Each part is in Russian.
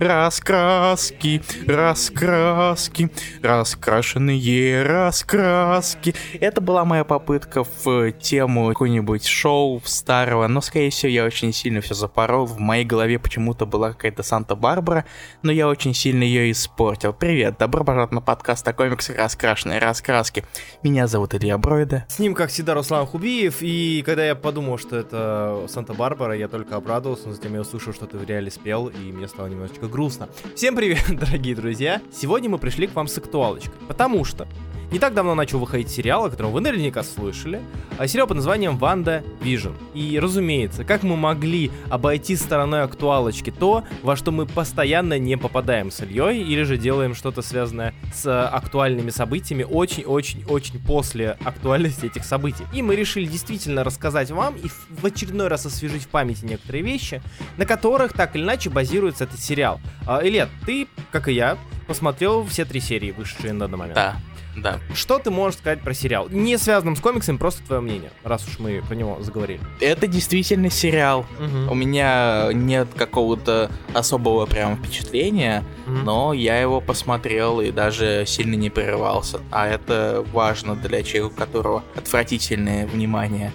Раскраски, раскраски, раскрашенные раскраски. Это была моя попытка в тему какой-нибудь шоу старого, но, скорее всего, я очень сильно все запорол. В моей голове почему-то была какая-то Санта-Барбара, но я очень сильно ее испортил. Привет, добро пожаловать на подкаст о комиксах «Раскрашенные раскраски». Меня зовут Илья Бройда. С ним, как всегда, Руслан Хубиев, и когда я подумал, что это Санта-Барбара, я только обрадовался, но затем я услышал, что ты в реале спел, и мне стало немножечко грустно. Всем привет, дорогие друзья! Сегодня мы пришли к вам с актуалочкой, потому что не так давно начал выходить сериал, о котором вы наверняка слышали. А сериал под названием «WandaVision». И, разумеется, как мы могли обойти стороной актуалочку то, во что мы постоянно не попадаем с Ильей, или же делаем что-то связанное с актуальными событиями очень-очень-очень после актуальности этих событий. И мы решили действительно рассказать вам и в очередной раз освежить в памяти некоторые вещи, на которых так или иначе базируется этот сериал. А, Илья, ты, как и я, посмотрел все три серии, вышедшие на данный момент. Да, да. Что ты можешь сказать про сериал? Не связанным с комиксами, просто твое мнение, раз уж мы про него заговорили. Это действительно сериал. Мгм. У меня нет какого-то особого прям впечатления, Мгм. но я его посмотрел и даже сильно не прерывался. А это важно для человека, у которого отвратительное внимание.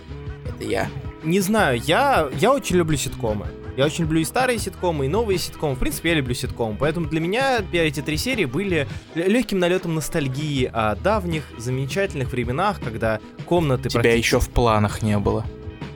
Это я. Не знаю, я, я очень люблю ситкомы. Я очень люблю и старые ситкомы, и новые ситкомы. В принципе, я люблю ситкомы. Поэтому для меня эти три серии были легким налетом ностальгии о давних, замечательных временах, когда комнаты... Тебя практи- еще в планах не было.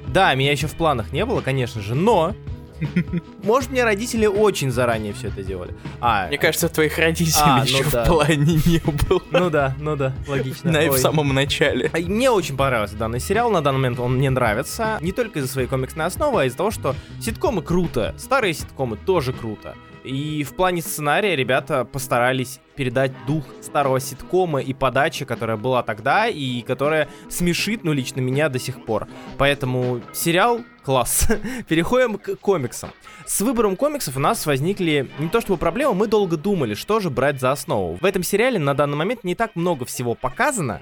Да, меня еще в планах не было, конечно же, но... Может, мне родители очень заранее все это делали. А, Мне кажется, твоих родителей А, ну еще да. в плане не было. ну да, ну да, логично. На, в самом начале. А, Мне очень понравился данный сериал, на данный момент он мне нравится, не только из-за своей комиксной основы, а из-за того, что ситкомы круто, старые ситкомы тоже круто. И в плане сценария ребята постарались передать дух старого ситкома и подачи, которая была тогда, и которая смешит, ну, лично меня до сих пор. Поэтому сериал класс. Переходим к комиксам. С выбором комиксов у нас возникли не то чтобы проблемы, мы долго думали, что же брать за основу. В этом сериале на данный момент не так много всего показано,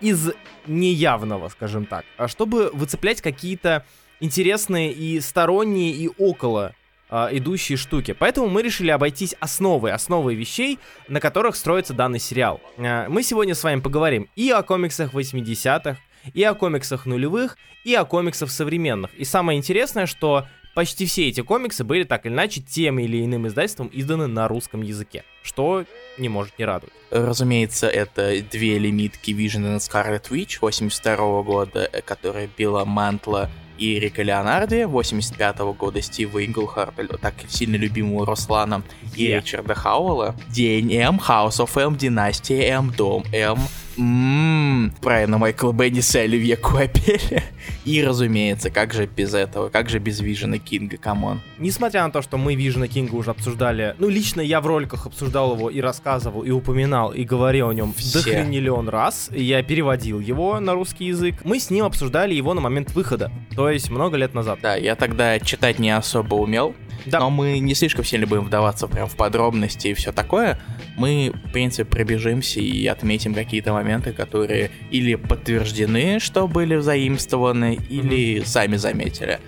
из неявного, скажем так, а чтобы выцеплять какие-то интересные и сторонние, и около а, идущие штуки. Поэтому мы решили обойтись основой, основой вещей, на которых строится данный сериал. А, Мы сегодня с вами поговорим и о комиксах 80-х, и о комиксах нулевых, и о комиксах современных. И самое интересное, что почти все эти комиксы были так или иначе тем или иным издательством изданы на русском языке, что не может не радовать. Разумеется, это две лимитки Vision and Scarlet Witch 82 года, э, которая Билла Мантла и Рика Леонарди, 85 года Стива Инглхарта, так сильно любимого Руслана, и Yeah. Ричарда Хауэлла. День М, House of M, Династия М, Дом М. Ммм, правильно, Майкл Бенниса и Оливье Куапеля. И, разумеется, как же без этого, как же без Вижена Кинга, come on. Несмотря на то, что мы Вижена Кинга уже обсуждали, ну, лично я в роликах обсуждал его и рассказывал, и упоминал, и говорил о нем Все. дохренелион раз, я переводил его на русский язык. Мы с ним обсуждали его на момент выхода, то есть много лет назад. Да, я тогда читать не особо умел, Да. но мы не слишком сильно будем вдаваться прям в подробности и все такое. Мы, в принципе, пробежимся и отметим какие-то моменты, которые или подтверждены, что были взаимствованы, или сами заметили.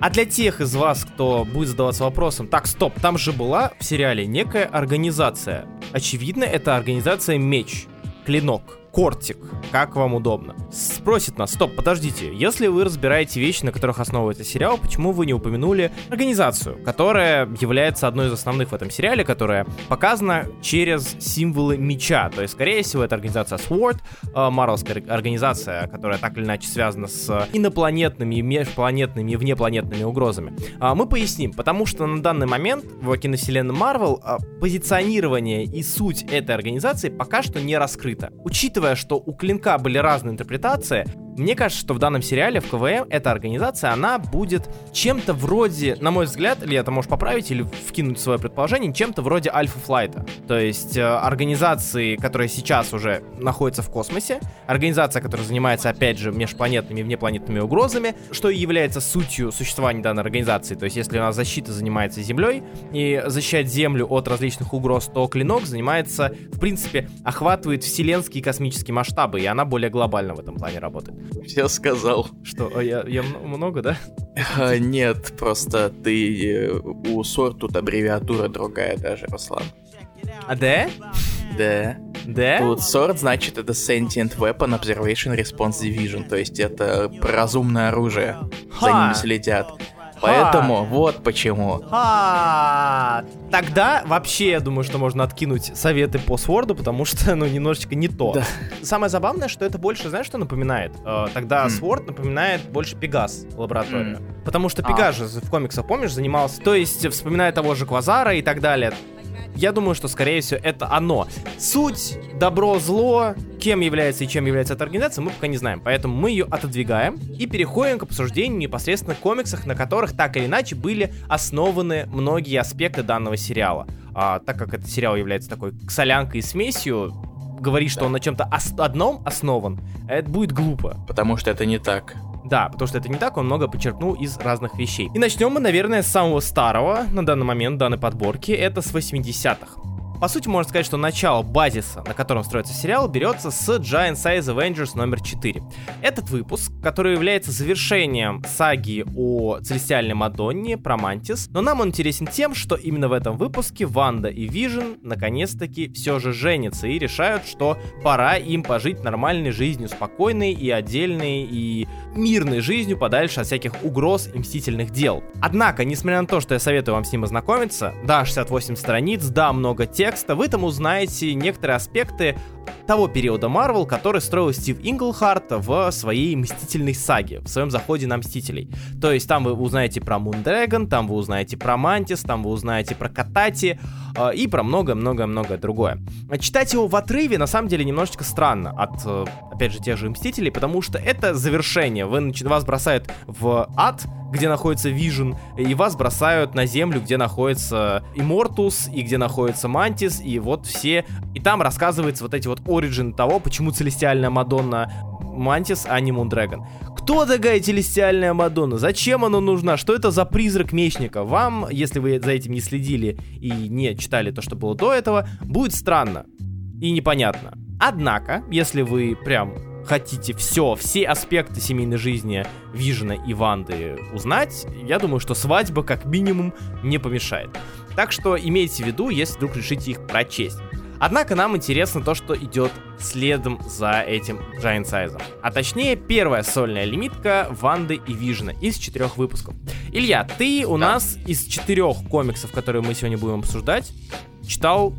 А для тех из вас, кто будет задаваться вопросом, так, стоп, там же была в сериале некая организация. Очевидно, это организация Меч, Клинок, Кортик, как вам удобно. Спросит нас, стоп, подождите, если вы разбираете вещи, на которых основывается сериал, почему вы не упомянули организацию, которая является одной из основных в этом сериале, которая показана через символы меча. То есть, скорее всего, это организация SWORD, э, марвелская организация, которая так или иначе связана с инопланетными, межпланетными и внепланетными угрозами. А, Мы поясним, потому что на данный момент в киновселенной Марвел позиционирование и суть этой организации пока что не раскрыто. Учитывая, что у Клинка были разные интерпретации, мне кажется, что в данном сериале в КВМ эта организация, она будет чем-то вроде, на мой взгляд, или это можешь поправить или вкинуть свое предположение, чем-то вроде Альфа Флайта. То есть э, организации, которая сейчас уже находится в космосе, организация, которая занимается, опять же, межпланетными и внепланетными угрозами, что и является сутью существования данной организации. То есть если у нас защита занимается Землей и защищает Землю от различных угроз, то Клинок занимается, в принципе, охватывает вселенские космические масштабы, и она более глобально в этом плане работает. Все сказал. Что, а я, я много, да? А, нет, просто ты... Э, у сорт тут аббревиатура другая даже, Руслан. А да? Да. Да? Тут SWORD значит это Sentient Weapon Observation Response Division, то есть это разумное оружие. За ними следят. Поэтому вот почему. А, тогда вообще я думаю, что можно откинуть советы по сворду, потому что, ну, немножечко не то. Да. Самое забавное, что это больше, знаешь, что напоминает? Э, Тогда М. Sword напоминает больше Пегас лабораторию. Потому что А. Пегас же в комиксах, помнишь, занимался, то есть вспоминая того же Квазара и так далее. Я думаю, что, скорее всего, это оно. Суть, добро, зло, кем является и чем является эта организация, мы пока не знаем. Поэтому мы ее отодвигаем и переходим к обсуждению непосредственно комиксах, на которых так или иначе были основаны многие аспекты данного сериала. А, так как этот сериал является такой солянкой и смесью, говорить, что Да. он на чем-то ос- одном основан, это будет глупо. Потому что это не так. Да, потому что это не так, он много почерпнул из разных вещей. И начнем мы, наверное, с самого старого на данный момент данной подборки, это с 80-х. По сути, можно сказать, что начало базиса, на котором строится сериал, берется с Giant Size Avengers номер 4. Этот выпуск, который является завершением саги о Целестиальной Мадонне про Мантис, но нам он интересен тем, что именно в этом выпуске Ванда и Вижн наконец-таки все же женятся и решают, что пора им пожить нормальной жизнью, спокойной и отдельной, и мирной жизнью подальше от всяких угроз и мстительных дел. Однако, несмотря на то, что я советую вам с ним ознакомиться, да, 68 страниц, да, много текста, вы там узнаете некоторые аспекты того периода Марвел, который строил Стив Инглхарт в своей мстительной саге, в своем заходе на Мстителей. То есть там вы узнаете про Мундрэгон, там вы узнаете про Мантис, там вы узнаете про Катати и про многое-многое-многое другое. А Читать его в отрыве на самом деле немножечко странно от, э, опять же, тех же Мстителей, потому что это завершение. Вы, начи- вас бросают в ад, где находится Вижн, и вас бросают на землю, где находится Иммортус, и где находится Мантис, и вот все... И там рассказывается вот эти вот origin того, почему Целестиальная Мадонна Мантис, а не Мундрэгон. Кто такая Целестиальная Мадонна? Зачем она нужна? Что это за призрак мечника? Вам, если вы за этим не следили и не читали то, что было до этого, будет странно и непонятно. Однако, если вы прям хотите все, все аспекты семейной жизни Вижена и Ванды узнать, я думаю, что свадьба как минимум не помешает. Так что имейте в виду, если вдруг решите их прочесть. Однако нам интересно то, что идет следом за этим Giant Size. А точнее, первая сольная лимитка Ванды и Вижена из четырех выпусков. Илья, ты у Да. нас из четырех комиксов, которые мы сегодня будем обсуждать, читал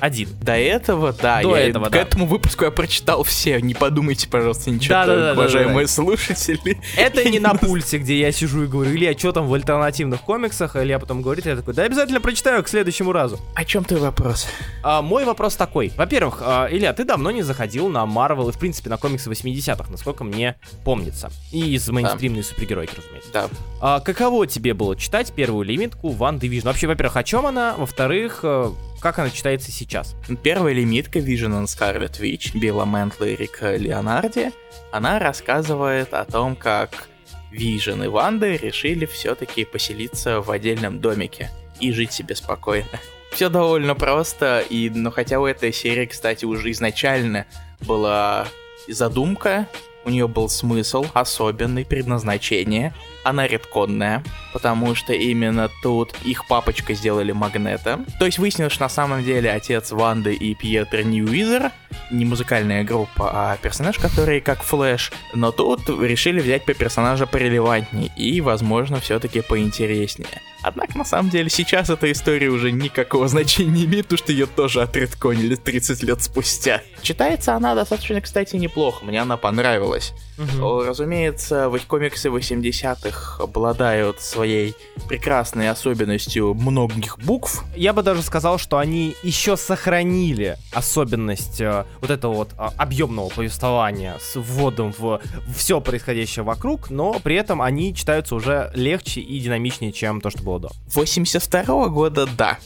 один. До этого, да. До я- этого, к да. этому выпуску я прочитал все. Не подумайте, пожалуйста, ничего, Да-да-да-да-да. уважаемые слушатели. Это не на пульсе, где я сижу и говорю, Илья, что там в альтернативных комиксах? Илья потом говорит, я такой, да обязательно прочитаю к следующему разу. О чем твой вопрос? А, мой вопрос такой. Во-первых, а, Илья, ты давно не заходил на Марвел и, в принципе, на комиксы 80-х, насколько мне помнится. И из мейнстримной супергеройки, разумеется. Да. А, каково тебе было читать первую лимитку Ван Division? Вообще, во-первых, о чем она? Во-вторых, э, как она читается сейчас? Первая лимитка Vision on Scarlet Witch Билла Ментла и Рика Леонарди, она рассказывает о том, как Vision и Ванда решили все-таки поселиться в отдельном домике и жить себе спокойно. Все довольно просто, и, но хотя у этой серии, кстати, уже изначально была задумка, у нее был смысл особенный, предназначение, она редконная, потому что именно тут их папочка сделали магнета. То есть выяснилось, что на самом деле отец Ванды и Пьетро Ньюизер не музыкальная группа, а персонаж, который как Флэш. Но тут решили взять по персонажа порелевантней и, возможно, все-таки поинтереснее. Однако, на самом деле, сейчас эта история уже никакого значения не имеет, потому что ее тоже отредконили 30 лет спустя. Читается она достаточно, кстати, неплохо, мне она понравилась. О, Разумеется, ведь комиксы 80-х обладают своей прекрасной особенностью многих букв. Я бы даже сказал, что они еще сохранили особенность э, вот этого вот а, объемного повествования с вводом в все происходящее вокруг, но при этом они читаются уже легче и динамичнее, чем то, что было до. 82 года, да.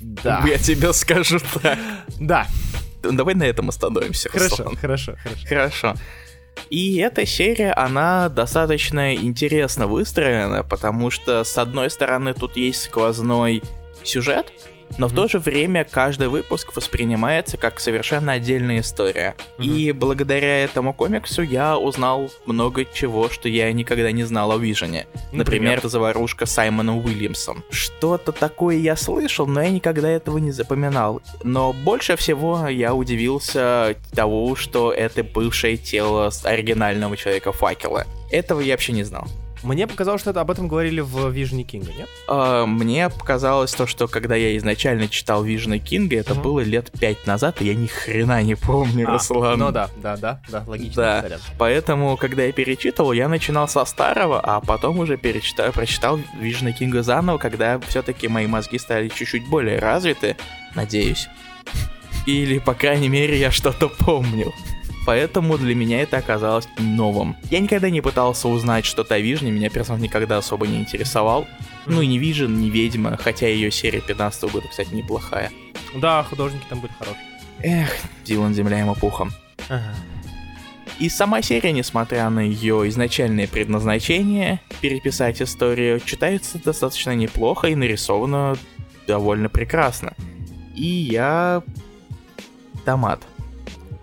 Да. Я тебе скажу так. Да. Давай на этом остановимся. Хорошо, Руслан. хорошо, хорошо. Хорошо. И эта серия, она достаточно интересно выстроена, потому что, с одной стороны, тут есть сквозной сюжет, но в то же время каждый выпуск воспринимается как совершенно отдельная история. И благодаря этому комиксу я узнал много чего, что я никогда не знал о Вижене. Например, Например? заварушка Саймона Уильямсом. Что-то такое я слышал, но я никогда этого не запоминал. Но больше всего я удивился того, что это бывшее тело оригинального Человека-факела. Этого я вообще не знал. Мне показалось, что это об этом говорили в Вижне Кинга, нет? А, Мне показалось то, что когда я изначально читал Вижна Кинга, это Мгм. было лет пять назад, и я ни хрена не помню, А, Руслан. Ну да, да, да, да, логично. Да. Поэтому, когда я перечитывал, я начинал со старого, а потом уже перечитал, прочитал Вижна Кинга заново, когда все-таки мои мозги стали чуть-чуть более развиты, надеюсь. Или, по крайней мере, я что-то помнил. Поэтому для меня это оказалось новым. Я никогда не пытался узнать что-то о Вижне, меня персонаж никогда особо не интересовал. Ну и не Вижен, не Ведьма, хотя ее серия 15 года, кстати, неплохая. Да, художники там были хорошие. Эх, Дилан, земля ему пухом. Ага. И сама серия, несмотря на ее изначальное предназначение, переписать историю, читается достаточно неплохо и нарисовано довольно прекрасно. И я... Томат.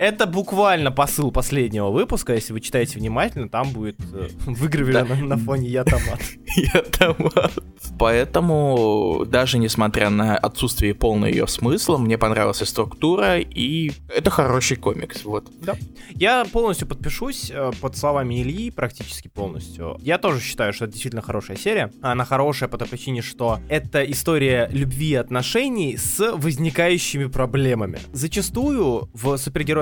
Это буквально посыл последнего выпуска. Если вы читаете внимательно, там будет э, выгравировано на фоне «Я томат». Я томат. Поэтому, даже несмотря на отсутствие полного ее смысла, мне понравилась структура, и это хороший комикс, вот. Я полностью подпишусь э, под словами Ильи, практически полностью. Я тоже считаю, что это действительно хорошая серия. Она хорошая по той причине, что это история любви и отношений с возникающими проблемами. Зачастую в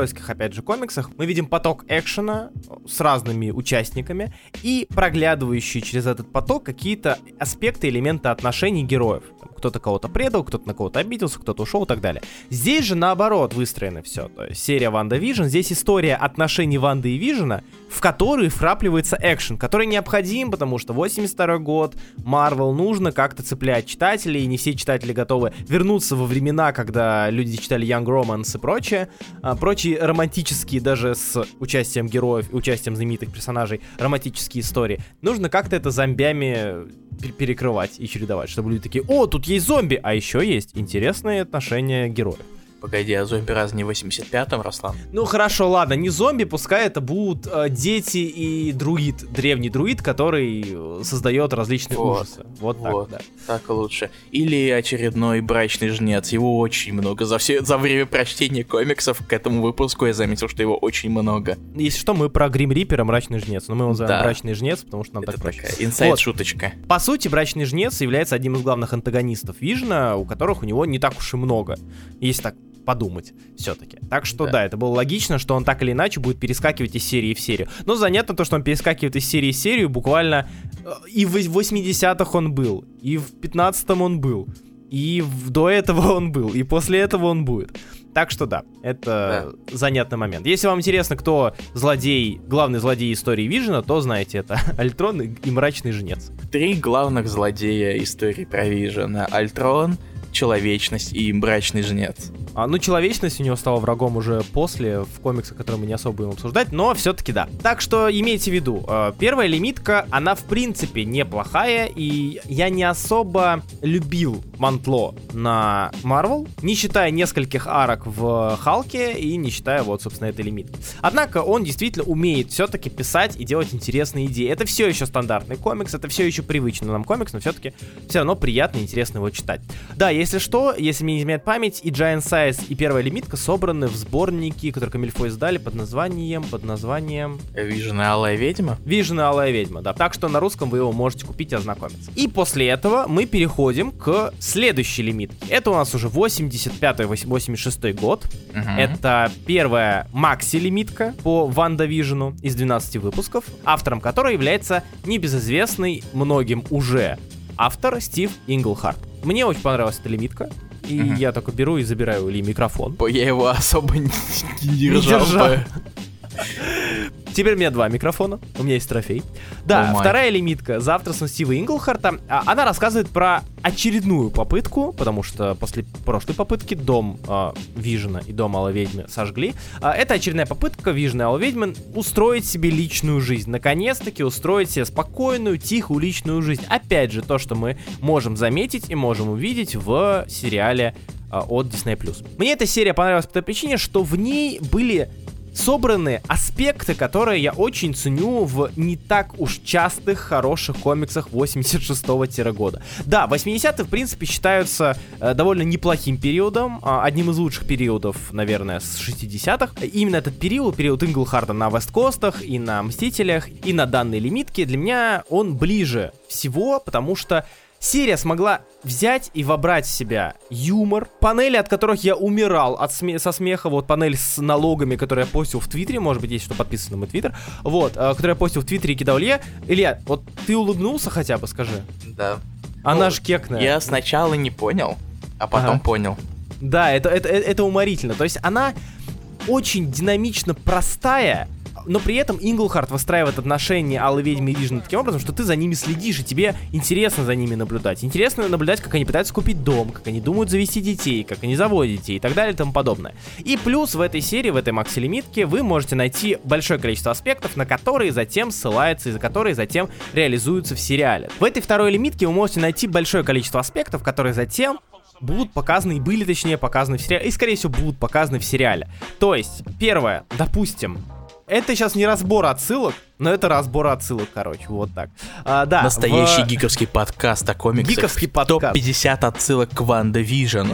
супергеройских, опять же, комиксах мы видим поток экшена с разными участниками и проглядывающие через этот поток какие-то аспекты, элементы отношений героев. Кто-то кого-то предал, кто-то на кого-то обиделся, кто-то ушел и так далее. Здесь же наоборот выстроено все. То есть серия WandaVision, здесь история отношений Ванды и Вижена, в которой вкрапливается экшен, который необходим, потому что 82 год, Марвел нужно как-то цеплять читателей, и не все читатели готовы вернуться во времена, когда люди читали Young Romance и прочее, а, прочие романтические, даже с участием героев участием знаменитых персонажей, романтические истории. Нужно как-то это зомбями пе- перекрывать и чередовать, чтобы люди такие, о, тут есть зомби, а еще есть интересные отношения героев. Погоди, а зомби раз не в 85-м, Руслан? Ну хорошо, ладно, не зомби, пускай это будут э, дети и друид, древний друид, который э, создает различные Вот, ужасы. Вот, так, вот. да. Так лучше. Или очередной брачный жнец. Его очень много. За, все, за время прочтения комиксов к этому выпуску я заметил, что его очень много. Если что, мы про Грим Риппера Мрачный Жнец, но мы его называем Да. Мрачный Жнец, потому что нам Это так проще. такая инсайд-шуточка. По сути, Брачный Жнец является одним из главных антагонистов Вижна, у которых у него не так уж и много, если так подумать все-таки. Так что Да. да. это было логично, что он так или иначе будет перескакивать из серии в серию. Но занятно то, что он перескакивает из серии в серию буквально э, и в 80-х он был, и в 15-м он был, и в- до этого он был, и после этого он будет. Так что да, это занятный момент. Если вам интересно, кто злодей, главный злодей истории Вижена, то знаете, это Альтрон и Мрачный Жнец. Три главных злодея истории про Вижена. Альтрон, Человечность и Брачный Жнец. А, ну, человечность у него стала врагом уже после, в комиксах, которые мы не особо будем обсуждать, но все-таки да. Так что имейте в виду, э, первая лимитка, она в принципе неплохая, и я не особо любил мантло на Marvel, не считая нескольких арок в Халке и не считая вот, собственно, этой лимитки. Однако он действительно умеет все-таки писать и делать интересные идеи. Это все еще стандартный комикс, это все еще привычный нам комикс, но все-таки все равно приятно и интересно его читать. Да, если что, если мне не изменяет память, и Giant Size, и первая лимитка собраны в сборнике, который Камильфо издали под названием, под названием Вижен и Алая Ведьма. Вижен и Алая Ведьма, да. Так что на русском вы его можете купить и ознакомиться. И после этого мы переходим к следующей лимитке. Это у нас уже 85-86 год. Мгм. Это первая макси-лимитка по Ванда Вижену из 12 выпусков, автором которой является небезызвестный многим уже автор Стив Инглхарт. Мне очень понравилась эта лимитка, и я только беру и забираю Ли микрофон. Бо Я его особо не, не держал. держал. Теперь у меня два микрофона, у меня есть трофей. Да, О, вторая лимитка за авторством Стива Инглхарта. а, Она рассказывает про очередную попытку, потому что после прошлой попытки дом э, Вижена и дом Алой Ведьмы сожгли. А, это очередная попытка Вижена и Алой Ведьмы устроить себе личную жизнь. Наконец-таки устроить себе спокойную, тихую личную жизнь. Опять же, то, что мы можем заметить и можем увидеть в сериале от Disney+. Мне эта серия понравилась по той причине, что в ней были собраны аспекты, которые я очень ценю в не так уж частых хороших комиксах 86-го года. Да, 80-е, в принципе, считаются э, довольно неплохим периодом, э, одним из лучших периодов, наверное, с 60-х. Именно этот период, период Инглхарта на Весткостах и на Мстителях, и на данной лимитке, для меня он ближе всего, потому что Серия смогла взять и вобрать в себя юмор, панели, от которых я умирал от сме- со смеха, вот панель с налогами, которую я постил в Твиттере, может быть, есть что подписано на мой Твиттер, вот, э, которую я постил в Твиттере и кидал Илья. Илья, вот ты улыбнулся хотя бы, скажи? Да. Она Ну, ж кекная. Я сначала не понял, а потом Ага. понял. Да, это, это, это уморительно. То есть она очень динамично простая, но при этом Инглхарт выстраивает отношения Аллы Ведьмы и Вижна таким образом, что ты за ними следишь, и тебе интересно за ними наблюдать. Интересно наблюдать, как они пытаются купить дом, как они думают завести детей, как они заводят детей и так далее и тому подобное. И плюс в этой серии, в этой макси-лимитке, вы можете найти большое количество аспектов, на которые затем ссылаются и за которые затем реализуются в сериале. В этой второй лимитке вы можете найти большое количество аспектов, которые затем будут показаны и были, точнее, показаны в сериале, и, скорее всего, будут показаны в сериале. То есть, первое, допустим, это сейчас не разбор отсылок, но это разбор отсылок, короче, вот так. А, да, Настоящий в- гиковский подкаст о комиксах. Гиковский подкаст. Топ-50 отсылок к WandaVision.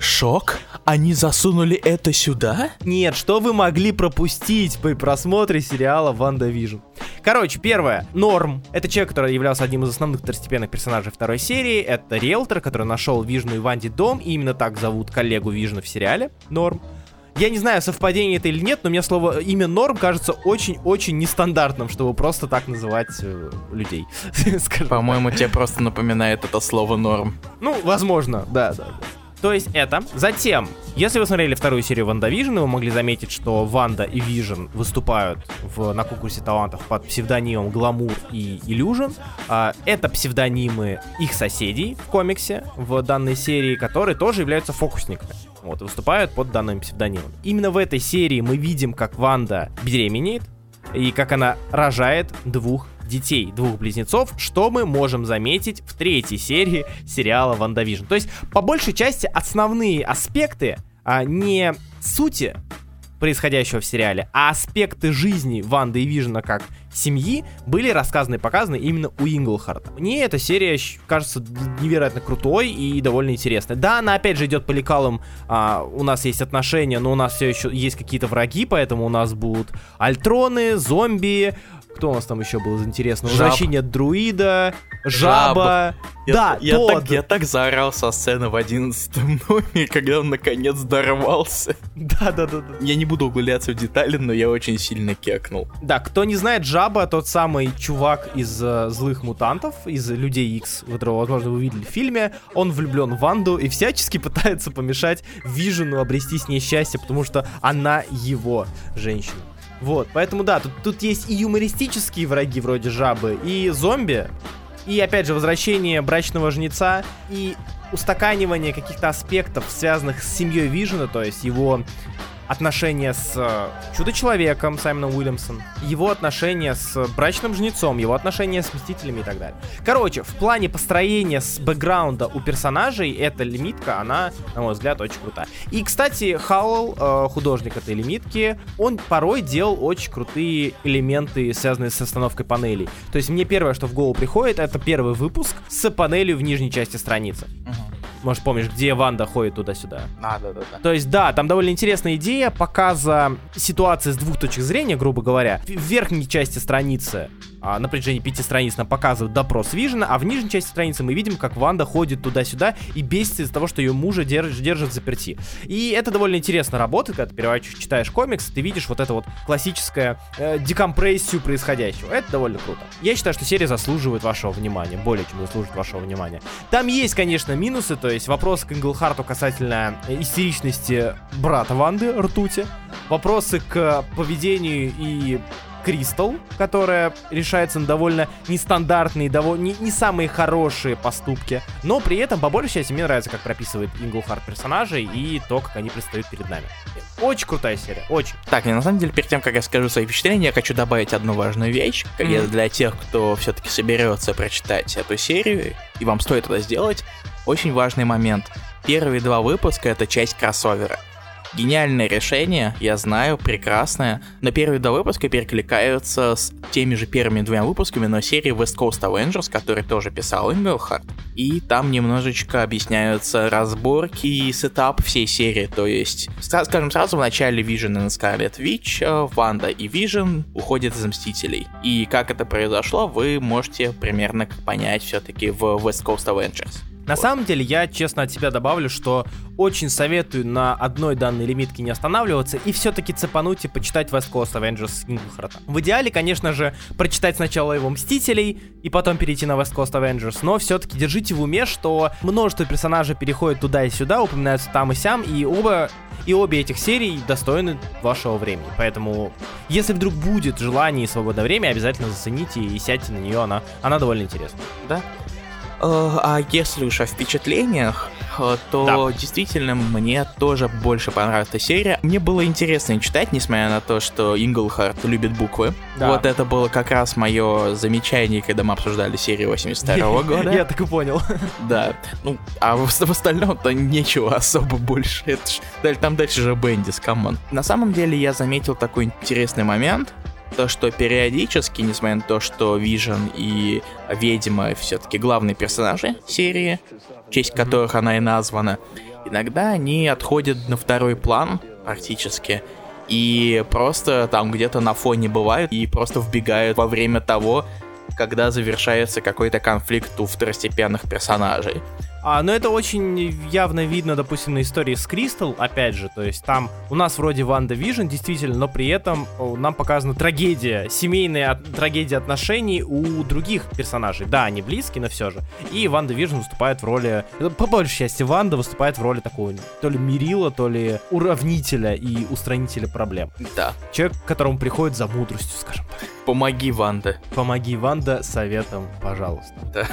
Шок? Они засунули это сюда? Нет, что вы могли пропустить при просмотре сериала WandaVision? Короче, первое. Норм. Это человек, который являлся одним из основных второстепенных персонажей второй серии. Это риэлтор, который нашел Вижну и Ванде дом. И именно так зовут коллегу Вижна в сериале. Норм. Я не знаю, совпадение это или нет, но мне слово имя Норм кажется очень-очень нестандартным, чтобы просто так называть э, людей. По-моему, тебе просто напоминает это слово норм. ну, возможно, да, да. да. То есть это. Затем, если вы смотрели вторую серию WandaVision, вы могли заметить, что Ванда и Вижн выступают в, на конкурсе талантов под псевдонимом Гламур и Illusion. А, это псевдонимы их соседей в комиксе в данной серии, которые тоже являются фокусниками. Вот, выступают под данным псевдонимом. Именно в этой серии мы видим, как Ванда беременеет, и как она рожает двух детей, двух близнецов, что мы можем заметить в третьей серии сериала WandaVision. То есть, по большей части, основные аспекты, а не сути происходящего в сериале, а аспекты жизни Ванды и Вижна как семьи были рассказаны и показаны именно у Инглхарта. Мне эта серия кажется невероятно крутой и довольно интересной. Да, она опять же идет по лекалам, а, у нас есть отношения, но у нас все еще есть какие-то враги, поэтому у нас будут альтроны, зомби, кто у нас там еще был из интересного? Жаб. Возвращение друида, жаба. Я, да, я, тот. так, я так заорал со сцены в 11 номере, когда он наконец дорвался. Да, да, да, да. Я не буду углубляться в детали, но я очень сильно кекнул. Да, кто не знает, Жаба тот самый чувак из э, злых мутантов, из Людей X, которого, возможно, вы видели в фильме. Он влюблен в Ванду и всячески пытается помешать Вижену обрести с ней счастье, потому что она его женщина. Вот, поэтому да, тут, тут есть и юмористические враги вроде жабы, и зомби, и опять же возвращение брачного жнеца, и устаканивание каких-то аспектов, связанных с семьей Вижена, то есть его отношения с э, Чудо-человеком Саймоном Уильямсом, его отношения с брачным жнецом, его отношения с Мстителями и так далее. Короче, в плане построения с бэкграунда у персонажей эта лимитка, она, на мой взгляд, очень крутая. И, кстати, Хаул, э, художник этой лимитки, он порой делал очень крутые элементы, связанные с остановкой панелей. То есть мне первое, что в голову приходит, это первый выпуск с панелью в нижней части страницы. Может, помнишь, где Ванда ходит туда-сюда? А, да, да, да. То есть, да, там довольно интересная идея показа ситуации с двух точек зрения, грубо говоря. В верхней части страницы, а, на пяти страниц нам показывают допрос Вижена, а в нижней части страницы мы видим, как Ванда ходит туда-сюда и бесится из-за того, что ее мужа держ- держат заперти. И это довольно интересно работает, когда ты переворачиваешь, читаешь комикс, ты видишь вот это вот классическое э, декомпрессию происходящего. Это довольно круто. Я считаю, что серия заслуживает вашего внимания, более чем заслуживает вашего внимания. Там есть, конечно, минусы, то есть вопрос к Инглхарту касательно э, истеричности брата Ванды, Ртути, вопросы к поведению и Кристал, которая решается на довольно нестандартные, довольно не, не самые хорошие поступки. Но при этом, по большей части, мне нравится, как прописывает Инглхард персонажей и то, как они предстают перед нами. Очень крутая серия, очень. Так, и на самом деле, перед тем, как я скажу свои впечатления, я хочу добавить одну важную вещь. Mm-hmm. Для тех, кто все-таки соберется прочитать эту серию, и вам стоит это сделать, очень важный момент. Первые два выпуска — это часть кроссовера. Гениальное решение, я знаю, прекрасное, но первые два выпуска перекликаются с теми же первыми двумя выпусками, но серии West Coast Avengers, который тоже писал Инглхарт. И там немножечко объясняются разборки и setup всей серии, то есть, скажем сразу, в начале Vision и Scarlet Witch, э, Ванда и Vision уходят из Мстителей. И как это произошло, вы можете примерно понять все-таки в West Coast Avengers. На вот. самом деле, я честно от себя добавлю, что очень советую на одной данной лимитке не останавливаться и все-таки цепануть и почитать West Coast Avengers Инглхарта. В идеале, конечно же, прочитать сначала его Мстителей и потом перейти на West Coast Avengers, но все-таки держите в уме, что множество персонажей переходят туда и сюда, упоминаются там и сям, и оба и обе этих серии достойны вашего времени. Поэтому, если вдруг будет желание и свободное время, обязательно зацените и сядьте на нее, она, она довольно интересна. Да? Э, а если уж о впечатлениях, э, то да. действительно мне тоже больше понравилась эта серия. Мне было интересно читать, несмотря на то, что Инглхарт любит буквы. Да. Вот это было как раз мое замечание, когда мы обсуждали серию 82 года. Я так и понял. Да. Ну, а в, в остальном-то нечего особо больше. Это, там дальше же Бендис, come on. На самом деле я заметил такой интересный момент то, что периодически, несмотря на то, что Вижен и Ведьма все-таки главные персонажи серии, в честь которых она и названа, иногда они отходят на второй план практически и просто там где-то на фоне бывают и просто вбегают во время того, когда завершается какой-то конфликт у второстепенных персонажей. А, но это очень явно видно, допустим, на истории с Кристал, опять же, то есть там у нас вроде Ванда Вижн, действительно, но при этом нам показана трагедия, семейная от, трагедия отношений у других персонажей. Да, они близкие, но все же. И Ванда Вижн выступает в роли, по большей части Ванда выступает в роли такого, то ли мерила, то ли уравнителя и устранителя проблем. Да. Человек, к которому приходит за мудростью, скажем так. Помоги, Ванда. Помоги, Ванда, советом, пожалуйста. Да.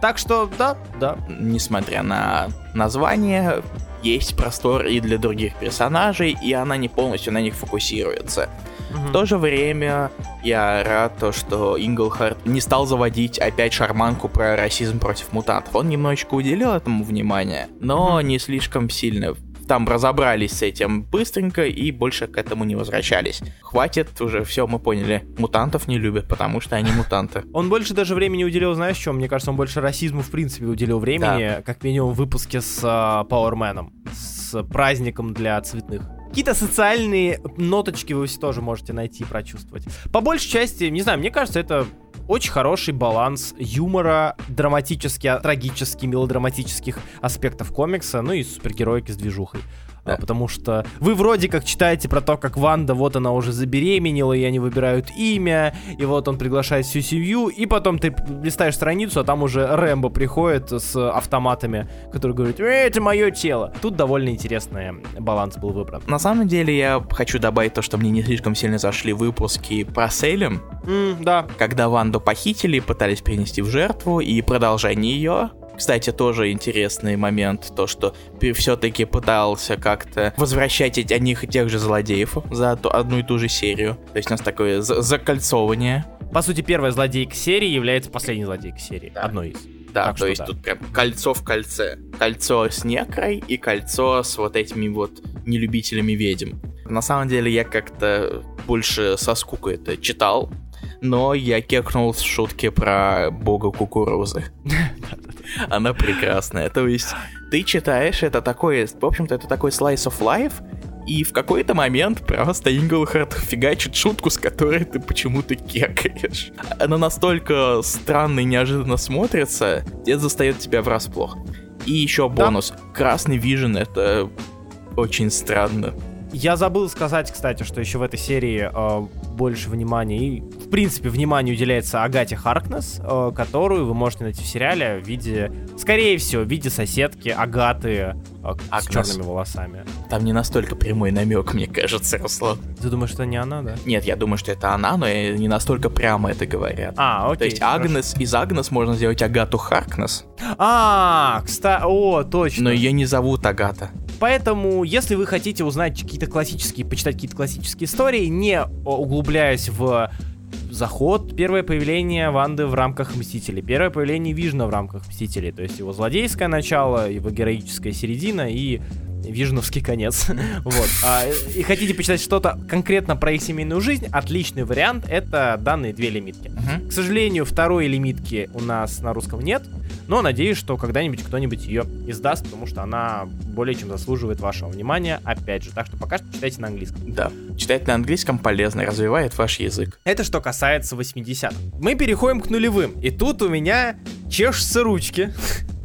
Так что, да, да. Несмотря на название, есть простор и для других персонажей, и она не полностью на них фокусируется. Mm-hmm. В то же время я рад, то, что Инглхард не стал заводить опять шарманку про расизм против мутантов. Он немножечко уделил этому внимание, но mm-hmm. не слишком сильно там разобрались с этим быстренько и больше к этому не возвращались. Хватит уже, все, мы поняли. Мутантов не любят, потому что они мутанты. Он больше даже времени уделил, знаешь, чем? Мне кажется, он больше расизму в принципе уделил времени, да. как минимум в выпуске с Powerman, с праздником для цветных. Какие-то социальные ноточки вы тоже можете найти и прочувствовать. По большей части, не знаю, мне кажется, это очень хороший баланс юмора, драматически, трагически, мелодраматических аспектов комикса, ну и супергероики с движухой. Да. Потому что вы вроде как читаете про то, как Ванда, вот она уже забеременела, и они выбирают имя, и вот он приглашает всю семью, и потом ты листаешь страницу, а там уже Рэмбо приходит с автоматами, который говорит, э, это мое тело. Тут довольно интересный баланс был выбран. На самом деле я хочу добавить то, что мне не слишком сильно зашли выпуски про Сейлем. Mm, да. Когда Ванду похитили, пытались перенести в жертву, и продолжение ее кстати, тоже интересный момент, то, что все-таки пытался как-то возвращать одних и тех же злодеев за одну и ту же серию. То есть у нас такое закольцовывание. По сути, первая злодейка серии является последней злодейкой серии. Да. Одной из. Да, так то есть да. тут прям кольцо в кольце. Кольцо с некрой и кольцо с вот этими вот нелюбителями ведьм. На самом деле я как-то больше со скукой это читал, но я кекнул с шутки про бога кукурузы. Она прекрасная. То есть ты читаешь, это такое, в общем-то, это такой slice of life, и в какой-то момент просто Инглхард фигачит шутку, с которой ты почему-то кекаешь. Она настолько странно и неожиданно смотрится, это застает тебя врасплох. И еще бонус. Да. Красный вижен это очень странно. Я забыл сказать, кстати, что еще в этой серии э, больше внимания и, в принципе, внимание уделяется Агате Харкнес, э, которую вы можете найти в сериале в виде, скорее всего, в виде соседки Агаты э, с черными волосами. Там не настолько прямой намек, мне кажется, Руслан. Ты думаешь, что не она, да? Нет, я думаю, что это она, но не настолько прямо это говорят. А, окей. То есть хорошо. Агнес, из Агнес можно сделать Агату Харкнес, А, кстати, о, точно. но ее не зовут Агата. Поэтому, если вы хотите узнать какие-то классические, почитать какие-то классические истории, не углубляясь в заход, первое появление Ванды в рамках Мстителей, первое появление Вижна в рамках Мстителей, то есть его злодейское начало, его героическая середина и Вижновский конец. вот. А, и хотите почитать что-то конкретно про их семейную жизнь, отличный вариант — это данные две лимитки. Мгм. К сожалению, второй лимитки у нас на русском нет, но надеюсь, что когда-нибудь кто-нибудь ее издаст, потому что она более чем заслуживает вашего внимания, опять же. Так что пока что читайте на английском. Да. Читать на английском полезно, развивает ваш язык. Это что касается 80-х. Мы переходим к нулевым, и тут у меня чешутся ручки.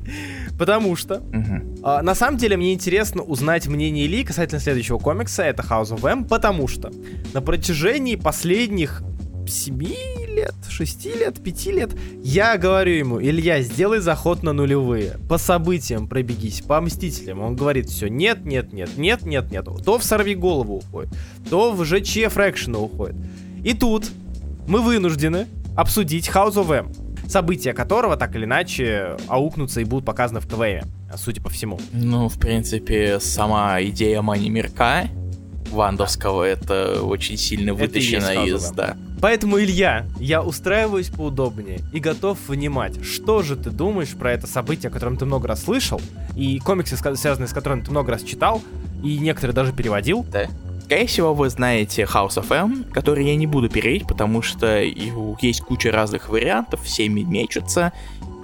Потому что, Мгм. а, на самом деле, мне интересно узнать мнение Ильи касательно следующего комикса, это House of M, потому что на протяжении последних 7 лет, 6 лет, 5 лет, я говорю ему, Илья, сделай заход на нулевые, по событиям пробегись, по Мстителям. Он говорит, все, нет, нет, нет, нет, нет, нет. То в Сорви голову уходит, то в ЖЧ Фрэкшена уходит. И тут мы вынуждены обсудить House of M, события которого так или иначе аукнутся и будут показаны в КВМ, судя по всему. Ну, в принципе, сама идея Мани Мирка Вандовского это очень сильно вытащено из, да. Поэтому, Илья, я устраиваюсь поудобнее и готов внимать, что же ты думаешь про это событие, о котором ты много раз слышал, и комиксы, связанные с которыми ты много раз читал, и некоторые даже переводил. Да. Скорее всего, вы знаете House of M, который я не буду переводить, потому что есть куча разных вариантов, все ме- мечутся,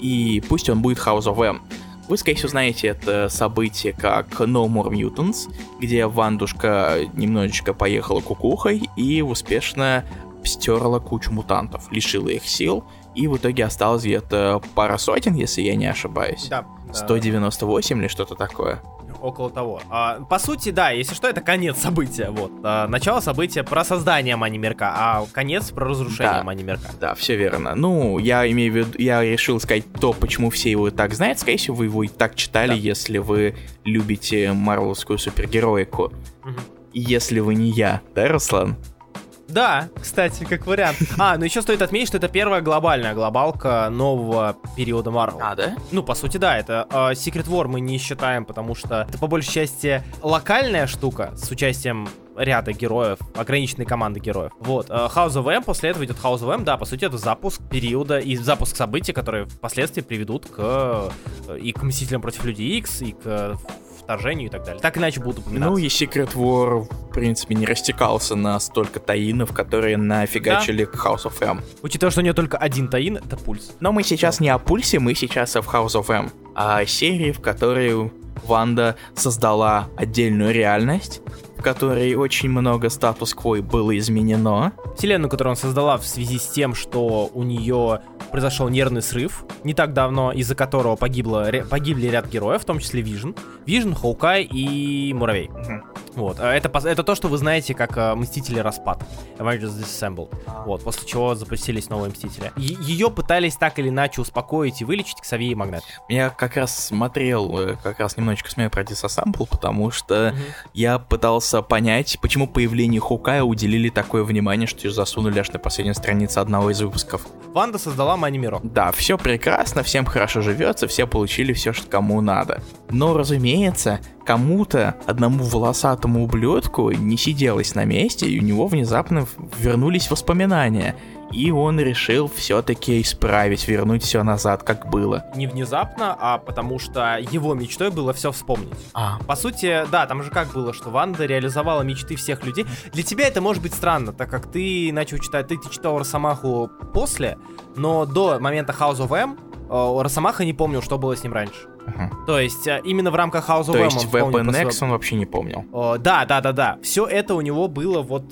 и пусть он будет House of M. Вы, скорее всего, знаете это событие как No More Mutants, где Вандушка немножечко поехала кукухой и успешно стерла кучу мутантов, лишила их сил, и в итоге осталось где-то пара сотен, если я не ошибаюсь. Да. 198 или что-то такое. Около того. А, по сути, да, если что, это конец события. Вот. А, начало события про создание Манимерка, а конец про разрушение Да. Манимерка. Да, все верно. Ну, я имею в виду, я решил сказать то, почему все его и так знают. Скорее всего, вы его и так читали, Да. если вы любите марвелскую супергероику. И Если вы не я, да, Руслан? Да, кстати, как вариант. А, ну еще стоит отметить, что это первая глобальная глобалка нового периода Марвел. да? Ну, по сути, да, это э, Secret War мы не считаем, потому что это по большей части локальная штука с участием ряда героев, ограниченной команды героев. Вот, э, House of M, после этого идет House of M, да, по сути, это запуск периода и запуск событий, которые впоследствии приведут к э, и к Мстителям против Людей X, и к э, вторжению и так далее. Так иначе будут упоминаться. Ну и Secret War, в принципе, не растекался на столько таинов, которые нафигачили к House of M. Учитывая, что у нее только один таин, это пульс. Но мы сейчас не о пульсе, мы сейчас в House of M, а о серии, в которой Ванда создала отдельную реальность, которой очень много статус-кво было изменено. Вселенную, которую он создала в связи с тем, что у нее произошел нервный срыв не так давно, из-за которого погибло, ре- погибли ряд героев, в том числе Вижн. Вижн, Хоукай и Муравей. Вот. А Это, это то, что вы знаете как э, Мстители Распад. Avengers Disassembled. Вот. После чего запустились новые Мстители. Е- Ее пытались так или иначе успокоить и вылечить Ксавье и Магнето. Я как раз смотрел, э, как раз немножечко смотрел про Disassemble, потому что я пытался понять, почему появлению Хукая уделили такое внимание, что её засунули аж на последнюю страницу одного из выпусков. Ванда создала Манимиро. Да, все прекрасно, всем хорошо живется, все получили все, что кому надо. Но, разумеется, кому-то, одному волосатому ублюдку, не сиделось на месте, и у него внезапно вернулись воспоминания. И он решил все-таки исправить, вернуть все назад, как было. Не внезапно, а потому что его мечтой было все вспомнить. А, По сути, да, там же как было, что Ванда реализовала мечты всех людей. Для тебя это может быть странно, так как ты начал читать, ты, ты читал Росомаху после, но до момента House of M э, Росомаха не помнил, что было с ним раньше. Мгм. То есть э, именно в рамках House of то M есть он вспомнил Weapon про свой- X он вообще не помнил. О, да, да, да, да. Все это у него было вот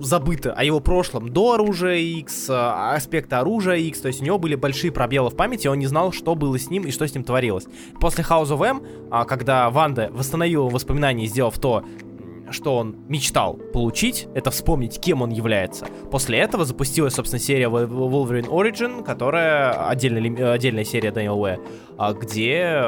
забыто о его прошлом. До оружия X, э, аспекта оружия X, то есть у него были большие пробелы в памяти, он не знал, что было с ним и что с ним творилось. После House of M, а, когда Ванда восстановила воспоминания, сделав то, что он мечтал получить, это вспомнить, кем он является. После этого запустилась, собственно, серия Wolverine Origin, которая отдельная, отдельная серия Дэниел Уэ, а, где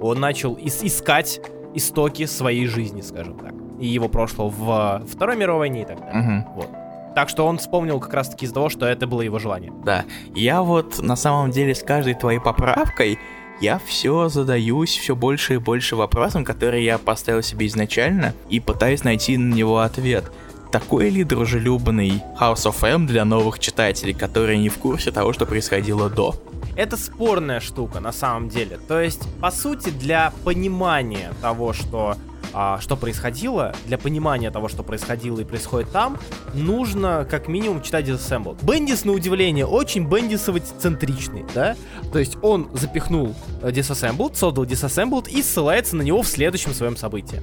он начал ис- искать истоки своей жизни, скажем так, и его прошлого в Второй мировой войне и так далее. Угу. Вот. Так что он вспомнил как раз-таки из-за того, что это было его желание. Да, я вот на самом деле с каждой твоей поправкой я все задаюсь все больше и больше вопросом, который я поставил себе изначально, и пытаюсь найти на него ответ. Такой ли дружелюбный House of M для новых читателей, которые не в курсе того, что происходило до? Это спорная штука на самом деле. То есть, по сути, для понимания того, что а, что происходило, для понимания того, что происходило и происходит там, нужно как минимум читать Disassembled. Бендис, на удивление, очень бендисово-центричный, да? То есть он запихнул э, Disassembled, создал Disassembled и ссылается на него в следующем своем событии.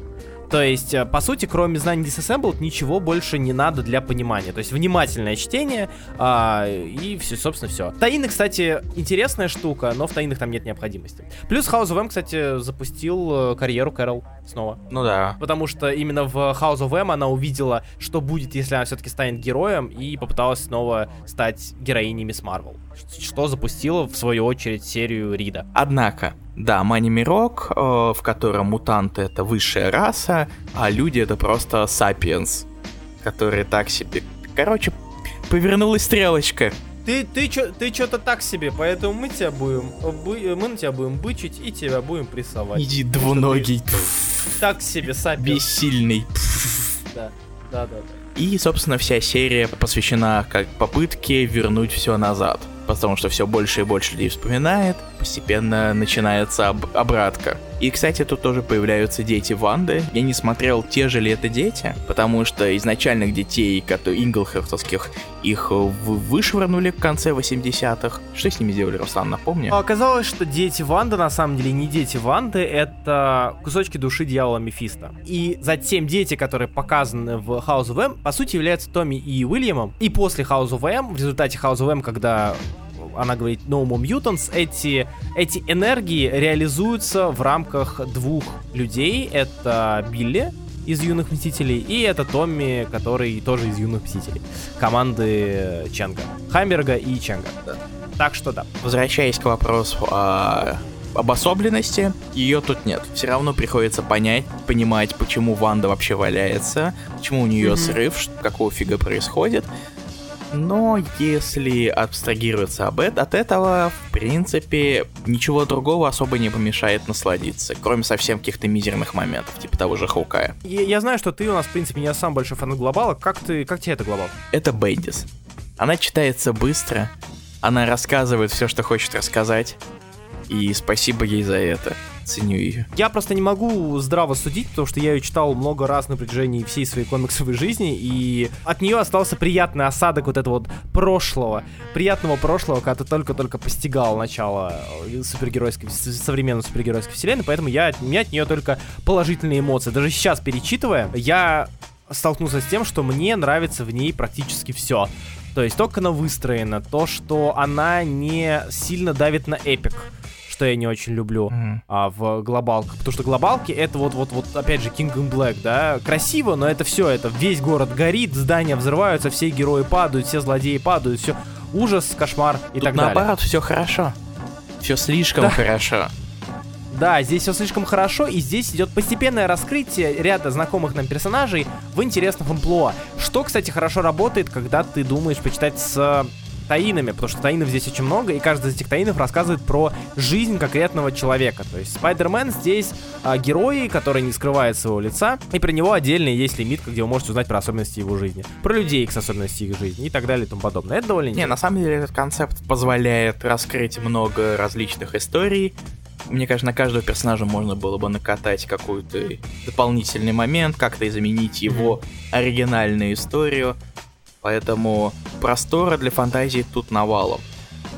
То есть, э, по сути, кроме знаний Disassembled, ничего больше не надо для понимания. То есть, внимательное чтение, а, и все, собственно, все. Таины, кстати, интересная штука, но в таинах там нет необходимости. Плюс House of M, кстати, запустил э, карьеру Кэрол снова. Ну да. Потому что именно в House of M она увидела, что будет, если она все-таки станет героем, и попыталась снова стать героиней Мисс Марвел. Что запустило, в свою очередь, серию Рида. Однако, да, Мани-мирок, э, в котором мутанты это высшая раса, а люди это просто сапиенс, которые так себе... Короче, повернулась стрелочка. Ты, ты, чё, ты что-то так себе, поэтому мы тебя будем, бы, мы на тебя будем бычить и тебя будем прессовать. Иди двуногий. Так себе, сапиенс. Бессильный. Да, да, да. да. И, собственно, вся серия посвящена как попытке вернуть все назад потому что все больше и больше людей вспоминает, постепенно начинается об- обратка. И, кстати, тут тоже появляются дети Ванды. Я не смотрел, те же ли это дети, потому что изначальных детей, которые Инглхертовских, их вышвырнули в конце 80-х. Что с ними сделали, Руслан, напомни? Оказалось, что дети Ванды на самом деле не дети Ванды, это кусочки души дьявола Мефиста. И затем дети, которые показаны в House of M, по сути являются Томми и Уильямом. И после House of M, в результате House of M, когда она говорит No More Mutants, эти, эти энергии реализуются в рамках двух людей. Это Билли, из Юных Мстителей, и это Томми, который тоже из Юных Мстителей. Команды Ченга. Хамберга и Ченга. Да. Так что да. Возвращаясь к вопросу о обособленности, ее тут нет. Все равно приходится понять, понимать, почему Ванда вообще валяется, почему у нее mm-hmm. срыв, какого фига происходит. Но если абстрагироваться об, от этого, в принципе, ничего другого особо не помешает насладиться, кроме совсем каких-то мизерных моментов, типа того же Хаукая. Я, я знаю, что ты у нас, в принципе, не сам большой фанат глобала. Как ты, как тебе это глобал? Это Бендис. Она читается быстро, она рассказывает все, что хочет рассказать, и спасибо ей за это ценю ее. Я просто не могу здраво судить, потому что я ее читал много раз на протяжении всей своей комиксовой жизни, и от нее остался приятный осадок вот этого вот прошлого, приятного прошлого, когда ты только-только постигал начало э, супергеройской, современной супергеройской вселенной, поэтому я, у меня от нее только положительные эмоции. Даже сейчас, перечитывая, я столкнулся с тем, что мне нравится в ней практически все. То есть то, как она выстроена, то, что она не сильно давит на эпик что я не очень люблю mm-hmm. а, в глобалках. Потому что глобалки это вот, вот, вот, опять же, King and Black, да, красиво, но это все, это весь город горит, здания взрываются, все герои падают, все злодеи падают, все ужас, кошмар и Тут так наоборот, далее. наоборот, все хорошо. Все слишком да. хорошо. Да, здесь все слишком хорошо, и здесь идет постепенное раскрытие ряда знакомых нам персонажей в интересных амплуа. Что, кстати, хорошо работает, когда ты думаешь почитать с таинами, потому что таинов здесь очень много, и каждый из этих таинов рассказывает про жизнь конкретного человека. То есть Спайдермен здесь а, герой, который не скрывает своего лица, и про него отдельно есть лимит, где вы можете узнать про особенности его жизни, про людей с особенностями их жизни и так далее и тому подобное. Это довольно интересно. Не, на самом деле этот концепт позволяет раскрыть много различных историй, мне кажется, на каждого персонажа можно было бы накатать какой-то дополнительный момент, как-то изменить его оригинальную историю. Поэтому простора для фантазии тут навалом.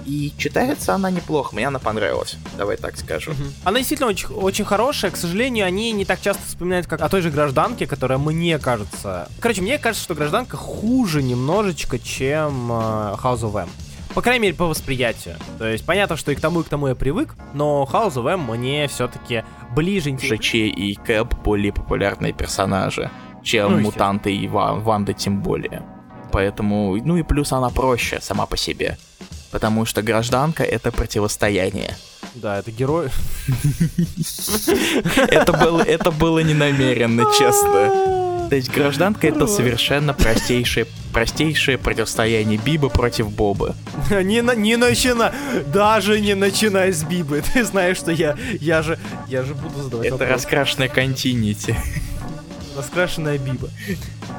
И читается она неплохо, мне она понравилась, давай так скажу. Угу. Она действительно очень, очень хорошая, к сожалению, они не так часто вспоминают, как о той же гражданке, которая мне кажется... Короче, мне кажется, что гражданка хуже немножечко, чем э, House of M. По крайней мере, по восприятию. То есть, понятно, что и к тому, и к тому я привык, но House of M мне все-таки ближе... ЖЧ и Кэп более популярные персонажи. чем Ну, мутанты и Ва- Ванда тем более. Поэтому, ну и плюс она проще сама по себе. Потому что гражданка это противостояние. Да, это герой. Это было, это было не намеренно, честно. То есть гражданка это совершенно простейшее, простейшее противостояние Биба против Боба. Не, на- не начинай, даже не начинай с Бибы. Ты знаешь, что я, я же, я же буду задавать Это раскрашенная континити. Раскрашенная Биба.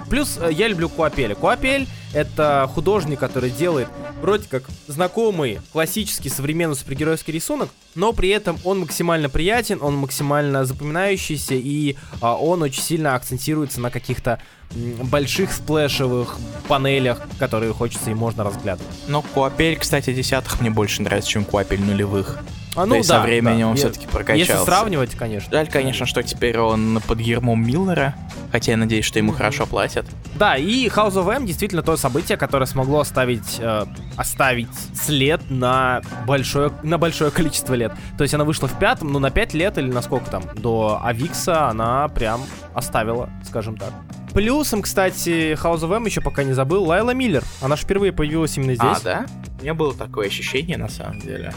Плюс э, я люблю Куапеля. Куапель — это художник, который делает вроде как знакомый классический современный супергеройский рисунок, но при этом он максимально приятен, он максимально запоминающийся, и а, он очень сильно акцентируется на каких-то больших сплэшевых панелях, которые хочется и можно разглядывать. Но Куапель, кстати, десятых мне больше нравится, чем Куапель нулевых. А, есть со да, временем да. он все-таки прокачался. Если сравнивать, конечно. Жаль, конечно, что теперь он под ермом Миллера, хотя я надеюсь, что ему хорошо платят. Да, и House of M действительно то событие, которое смогло оставить, э, оставить след на большое, на большое количество лет. То есть она вышла в пятом, ну на пять лет или на сколько там, до Авикса она прям оставила, скажем так. Плюсом, кстати, House of M еще пока не забыл, Лайла Миллер. Она же впервые появилась именно здесь. А, да? У меня было такое ощущение, на самом деле.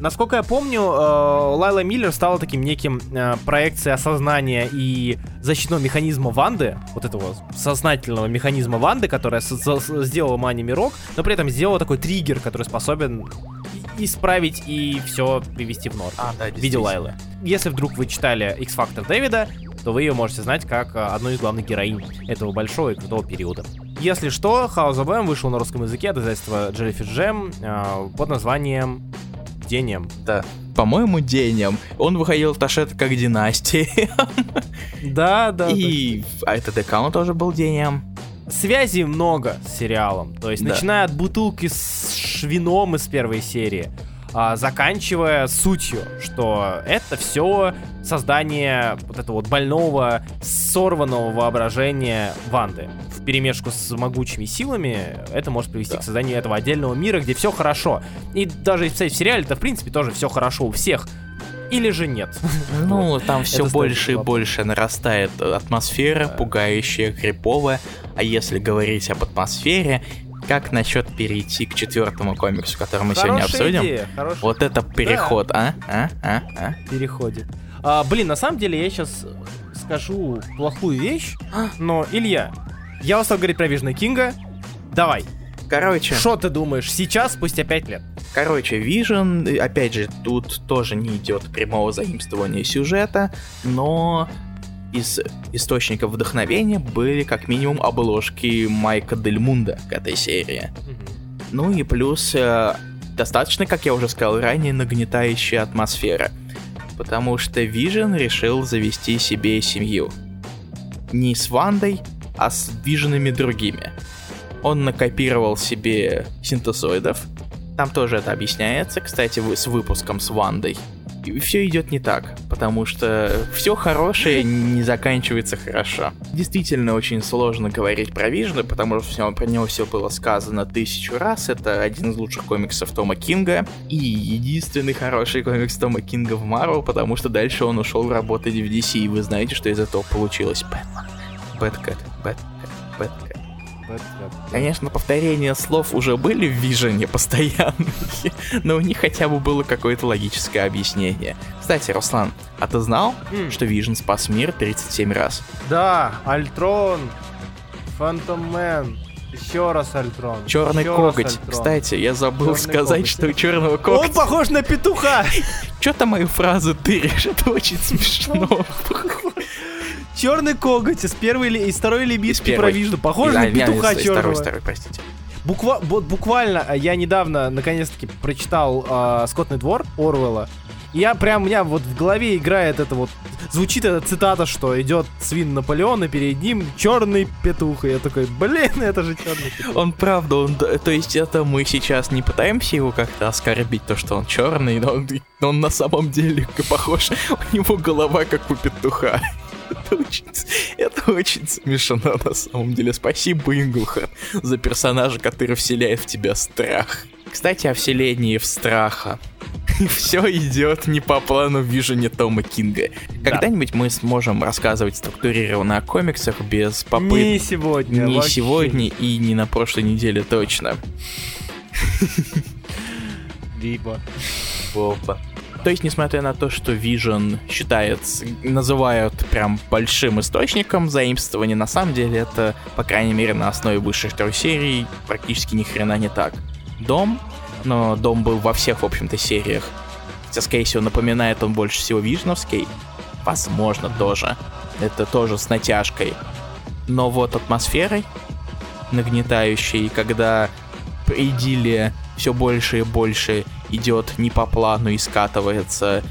Насколько я помню, э, Лайла Миллер стала таким неким э, проекцией осознания и защитного механизма Ванды, вот этого сознательного механизма Ванды, которая сделала Мани Мирок, но при этом сделала такой триггер, который способен исправить и все привести в норм. А, да, в виде Лайлы. Если вдруг вы читали X-Factor Дэвида, то вы ее можете знать как э, одну из главных героинь этого большого и крутого периода. Если что, House of M вышел на русском языке от издательства Jellyfish Jam э, под названием Дением. Да. По-моему, денем. Он выходил в Ташет как династия. Да, да. И а это ДК тоже был денем. Связей много с сериалом. То есть, Да. начиная от бутылки с ш- вином из первой серии, а, заканчивая сутью, что это все создание вот этого вот больного, сорванного воображения Ванды. В перемешку с могучими силами это может привести Да. к созданию этого отдельного мира, где все хорошо. И даже кстати, в сериале это в принципе тоже все хорошо у всех. Или же нет. Ну, там все больше и больше нарастает атмосфера, пугающая, криповая. А если говорить об атмосфере, как насчет перейти к четвертому комиксу, который мы сегодня обсудим? идея, хорошая Вот это переход, а? А? А? А? переходе. А, блин, на самом деле я сейчас скажу плохую вещь, но, Илья, я устал говорить про Вижна Кинга. Давай, Короче, что ты думаешь сейчас, спустя 5 лет? короче, Vision, опять же, тут тоже не идет прямого заимствования сюжета, но из источников вдохновения были как минимум обложки Майка Дель Мунда к этой серии. Ну и плюс э, достаточно, как я уже сказал ранее, нагнетающая атмосфера. Потому что Вижен решил завести себе семью. Не с Вандой, а с Виженами другими. Он накопировал себе синтезоидов. Там тоже это объясняется, кстати, с выпуском с Вандой. И все идет не так, потому что все хорошее не заканчивается хорошо. Действительно очень сложно говорить про Вижна, потому что всё- про него все было сказано тысячу раз. Это один из лучших комиксов Тома Кинга и единственный хороший комикс Тома Кинга в Марвел, потому что дальше он ушел работать в DC, и вы знаете, что из этого получилось. Бэтмен, Bat, Cat, Bat, Cat, Bat, Cat. Конечно, повторения слов уже были в Вижене постоянные, но у них хотя бы было какое-то логическое объяснение. Кстати, Руслан, а ты знал, М. что Вижен спас мир 37 раз? Да, Альтрон, Фантом Мэн, еще раз Альтрон. Черный еще коготь. Альтрон. Кстати, я забыл Чёрный сказать, коготь. что у черного Он когтя... похож на петуха! Чё ты мою фразу тыришь? Это очень смешно. Черный коготь из первой из второй первой. про Вижну. Похож Да, на петуха черного. Второй, второй, простите. Буква- буквально э, я недавно наконец-таки прочитал э, Скотный двор Орвелла. И я прям, у меня вот в голове играет это вот, звучит эта цитата, что идет свин Наполеон, и перед ним черный петух. И я такой, блин, это же черный петух. Он правда, он, то есть это мы сейчас не пытаемся его как-то оскорбить, то, что он черный, но он, но он на самом деле похож, у него голова как у петуха. Это очень, это очень смешно на самом деле. Спасибо, Инглхард, за персонажа, который вселяет в тебя страх. Кстати, о вселении в страха. все идет не по плану вижения Тома Кинга. Когда-нибудь мы сможем рассказывать структурированно о комиксах без попыток. Не сегодня. Не вообще. сегодня и не на прошлой неделе точно. Либо. Опа. То есть, несмотря на то, что Vision считается, называют прям большим источником заимствования, на самом деле это, по крайней мере, на основе высших трех серий практически ни хрена не так. Дом, но Дом был во всех, в общем-то, сериях. Хотя, скорее всего, напоминает он больше всего Вижновский. Возможно, тоже. Это тоже с натяжкой. Но вот атмосферой нагнетающей, когда идиллия все больше и больше идет не по плану и скатывается,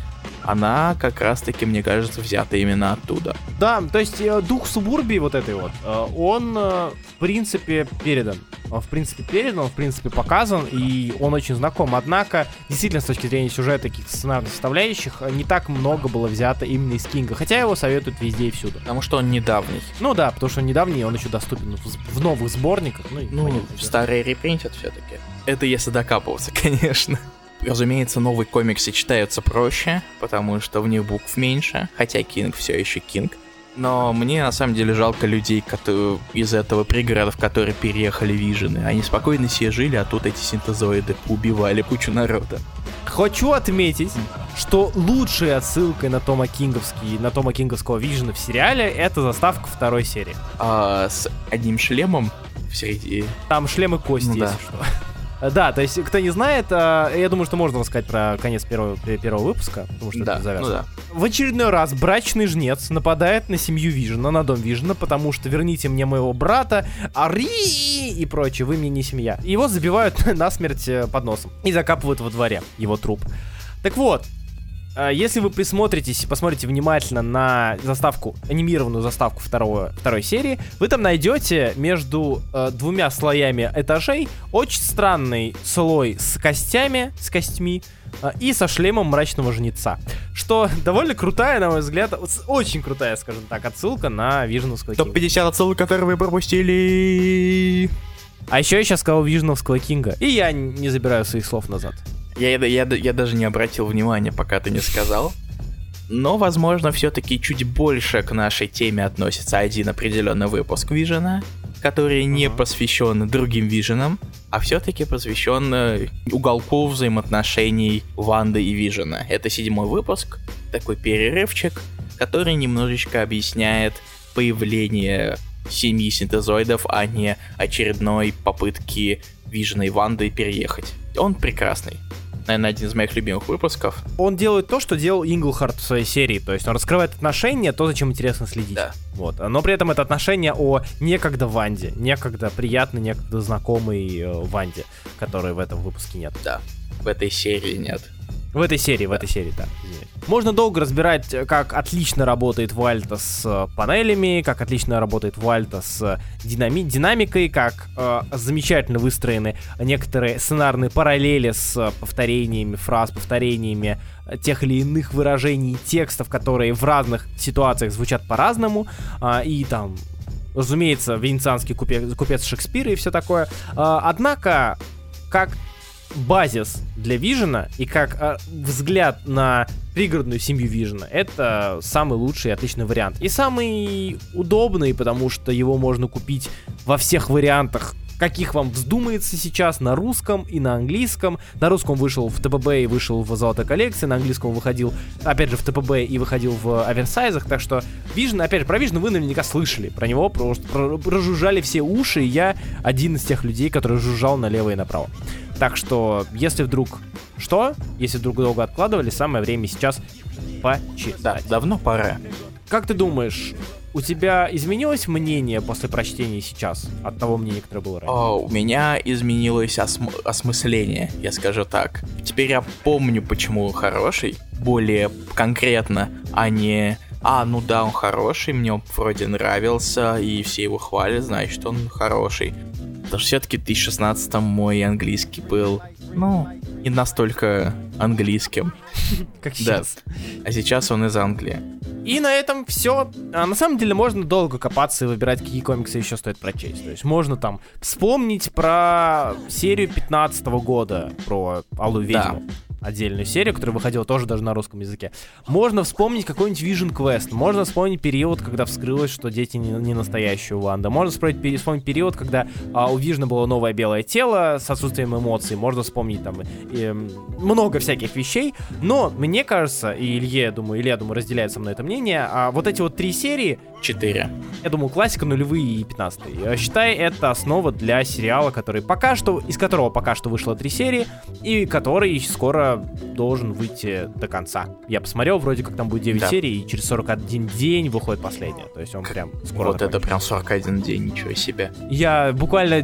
она как раз-таки, мне кажется, взята именно оттуда. Да, то есть э, дух субурбии вот этой вот, э, он э, в принципе передан. Он в принципе передан, он в принципе показан, и он очень знаком. Однако, действительно, с точки зрения сюжета каких-то сценарных составляющих, не так много было взято именно из Кинга. Хотя его советуют везде и всюду. Потому что он недавний. Ну да, потому что он недавний, он еще доступен в, новых сборниках. Ну, Ну, понятно, старые репринтят все-таки. Это если докапываться, конечно. Разумеется, новые комиксы читаются проще, потому что в них букв меньше, хотя Кинг все еще Кинг. Но мне на самом деле жалко людей которые, из этого пригорода, в которые переехали Вижены. Они спокойно себе жили, а тут эти синтезоиды убивали кучу народа. Хочу отметить, что лучшей отсылкой на Тома Кинговский, на Тома Кинговского Вижена в сериале это заставка второй серии. А с одним шлемом в середине. Там шлемы кости, Ну да. если что. Да, то есть, кто не знает, а, я думаю, что можно рассказать про конец первого, пе- первого выпуска, потому что Да, это ну завязано. да. В очередной раз брачный жнец нападает на семью Вижена, на дом Вижена, потому что верните мне моего брата, Ари и прочее, вы мне не семья. Его забивают насмерть э, под носом и закапывают во дворе его труп. Так вот, э, если вы присмотритесь и посмотрите внимательно на заставку, анимированную заставку второго, второй серии, вы там найдете между э, двумя слоями этажей очень странный слой с костями, с костьми э, и со шлемом мрачного жнеца. Что довольно крутая, на мой взгляд, очень крутая, скажем так, отсылка на Виженовского Кинга. Топ-50 отсылок, которые вы пропустили. А еще я сейчас сказал Виженовского Кинга. И я не забираю своих слов назад. Я, я, я даже не обратил внимания, пока ты не сказал. Но, возможно, все-таки чуть больше к нашей теме относится один определенный выпуск Вижена, который не Ага. посвящен другим Виженам, а все-таки посвящен э, уголку взаимоотношений Ванды и Вижена. Это седьмой выпуск, такой перерывчик, который немножечко объясняет появление семьи синтезоидов, а не очередной попытки Вижена и Ванды переехать. Он прекрасный. Наверное, один из моих любимых выпусков. Он делает то, что делал Инглхарт в своей серии. То есть он раскрывает отношения, то, зачем интересно следить. Да. Вот. Но при этом это отношения о некогда Ванде, некогда приятной, некогда знакомой э, Ванде, которой в этом выпуске нет. Да. В этой серии нет. В этой серии, в этой серии, да. Можно долго разбирать, э, как отлично работает Вальта с э, панелями, как отлично работает Вальта с э, динами- динамикой, как э, замечательно выстроены некоторые сценарные параллели с э, повторениями фраз, повторениями э, тех или иных выражений текстов, которые в разных ситуациях звучат по-разному, а, и там разумеется, венецианский купе- купец Шекспира и все такое. А, однако, как базис для Вижена и как а, взгляд на пригородную семью Вижена, это самый лучший и отличный вариант. И самый удобный, потому что его можно купить во всех вариантах каких вам вздумается сейчас на русском и на английском. На русском вышел в ТПБ и вышел в золотой коллекции, на английском выходил, опять же, в ТПБ и выходил в оверсайзах, так что Vision, опять же, про Vision вы наверняка слышали, про него просто про- прожужжали все уши, и я один из тех людей, который жужжал налево и направо. Так что, если вдруг что, если вдруг долго откладывали, самое время сейчас почитать. Да, давно пора. Как ты думаешь, у тебя изменилось мнение после прочтения сейчас от того мнения, которое было раньше? О, у меня изменилось осм- осмысление, я скажу так. Теперь я помню, почему он хороший, более конкретно, а не а, ну да, он хороший, мне он вроде нравился, и все его хвалят, значит, он хороший. Потому что все-таки в 2016 мой английский был, ну, не настолько английским. как Да. А сейчас он из Англии. И на этом все. на самом деле можно долго копаться и выбирать, какие комиксы еще стоит прочесть. То есть можно там вспомнить про серию 15 года, про Алую Да. Отдельную серию, которая выходила тоже даже на русском языке. Можно вспомнить какой-нибудь Vision Quest, можно вспомнить период, когда вскрылось, что дети не, не настоящие Ванда, можно вспомнить, вспомнить период, когда а, у Вижна было новое белое тело с отсутствием эмоций, можно вспомнить там и, много всяких вещей, но мне кажется, и Илье, я думаю, Илья, думаю, разделяет со мной это мнение, а вот эти вот три серии... Четыре. Я думаю, классика нулевые и пятнадцатые. Считай, это основа для сериала, который пока что, из которого пока что вышло три серии, и который скоро должен выйти до конца. Я посмотрел, вроде как там будет 9 да. серий, и через 41 день выходит последняя. То есть он прям скоро Вот это прям 41 день, ничего себе. Я буквально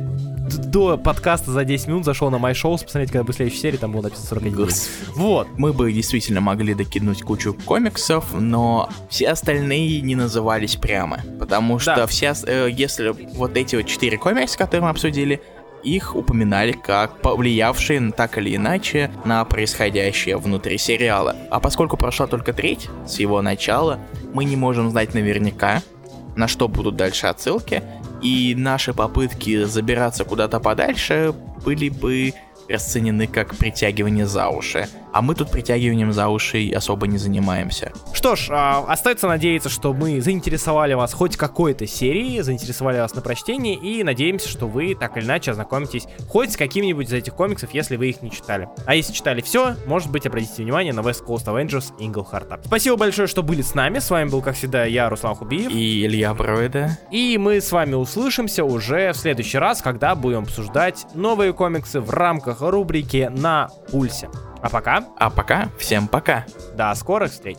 до подкаста за 10 минут зашел на мой шоу, посмотреть, когда будет следующая серия, там было написано 41 дней. Вот. Мы бы действительно могли докинуть кучу комиксов, но все остальные не назывались прямо. Потому что да. все, э, если вот эти вот четыре комикса, которые мы обсудили, их упоминали как повлиявшие так или иначе на происходящее внутри сериала. А поскольку прошла только треть с его начала, мы не можем знать наверняка, на что будут дальше отсылки, и наши попытки забираться куда-то подальше были бы расценены как притягивание за уши. А мы тут притягиванием за уши особо не занимаемся. Что ж, а, остается надеяться, что мы заинтересовали вас хоть какой-то серией, заинтересовали вас на прочтении, и надеемся, что вы так или иначе ознакомитесь хоть с каким-нибудь из этих комиксов, если вы их не читали. А если читали все, может быть, обратите внимание на West Coast Avengers Инглхарта. Спасибо большое, что были с нами. С вами был, как всегда, я, Руслан Хубиев. И Илья Броведа. И мы с вами услышимся уже в следующий раз, когда будем обсуждать новые комиксы в рамках рубрики «На пульсе». А пока... А пока всем пока. До скорых встреч.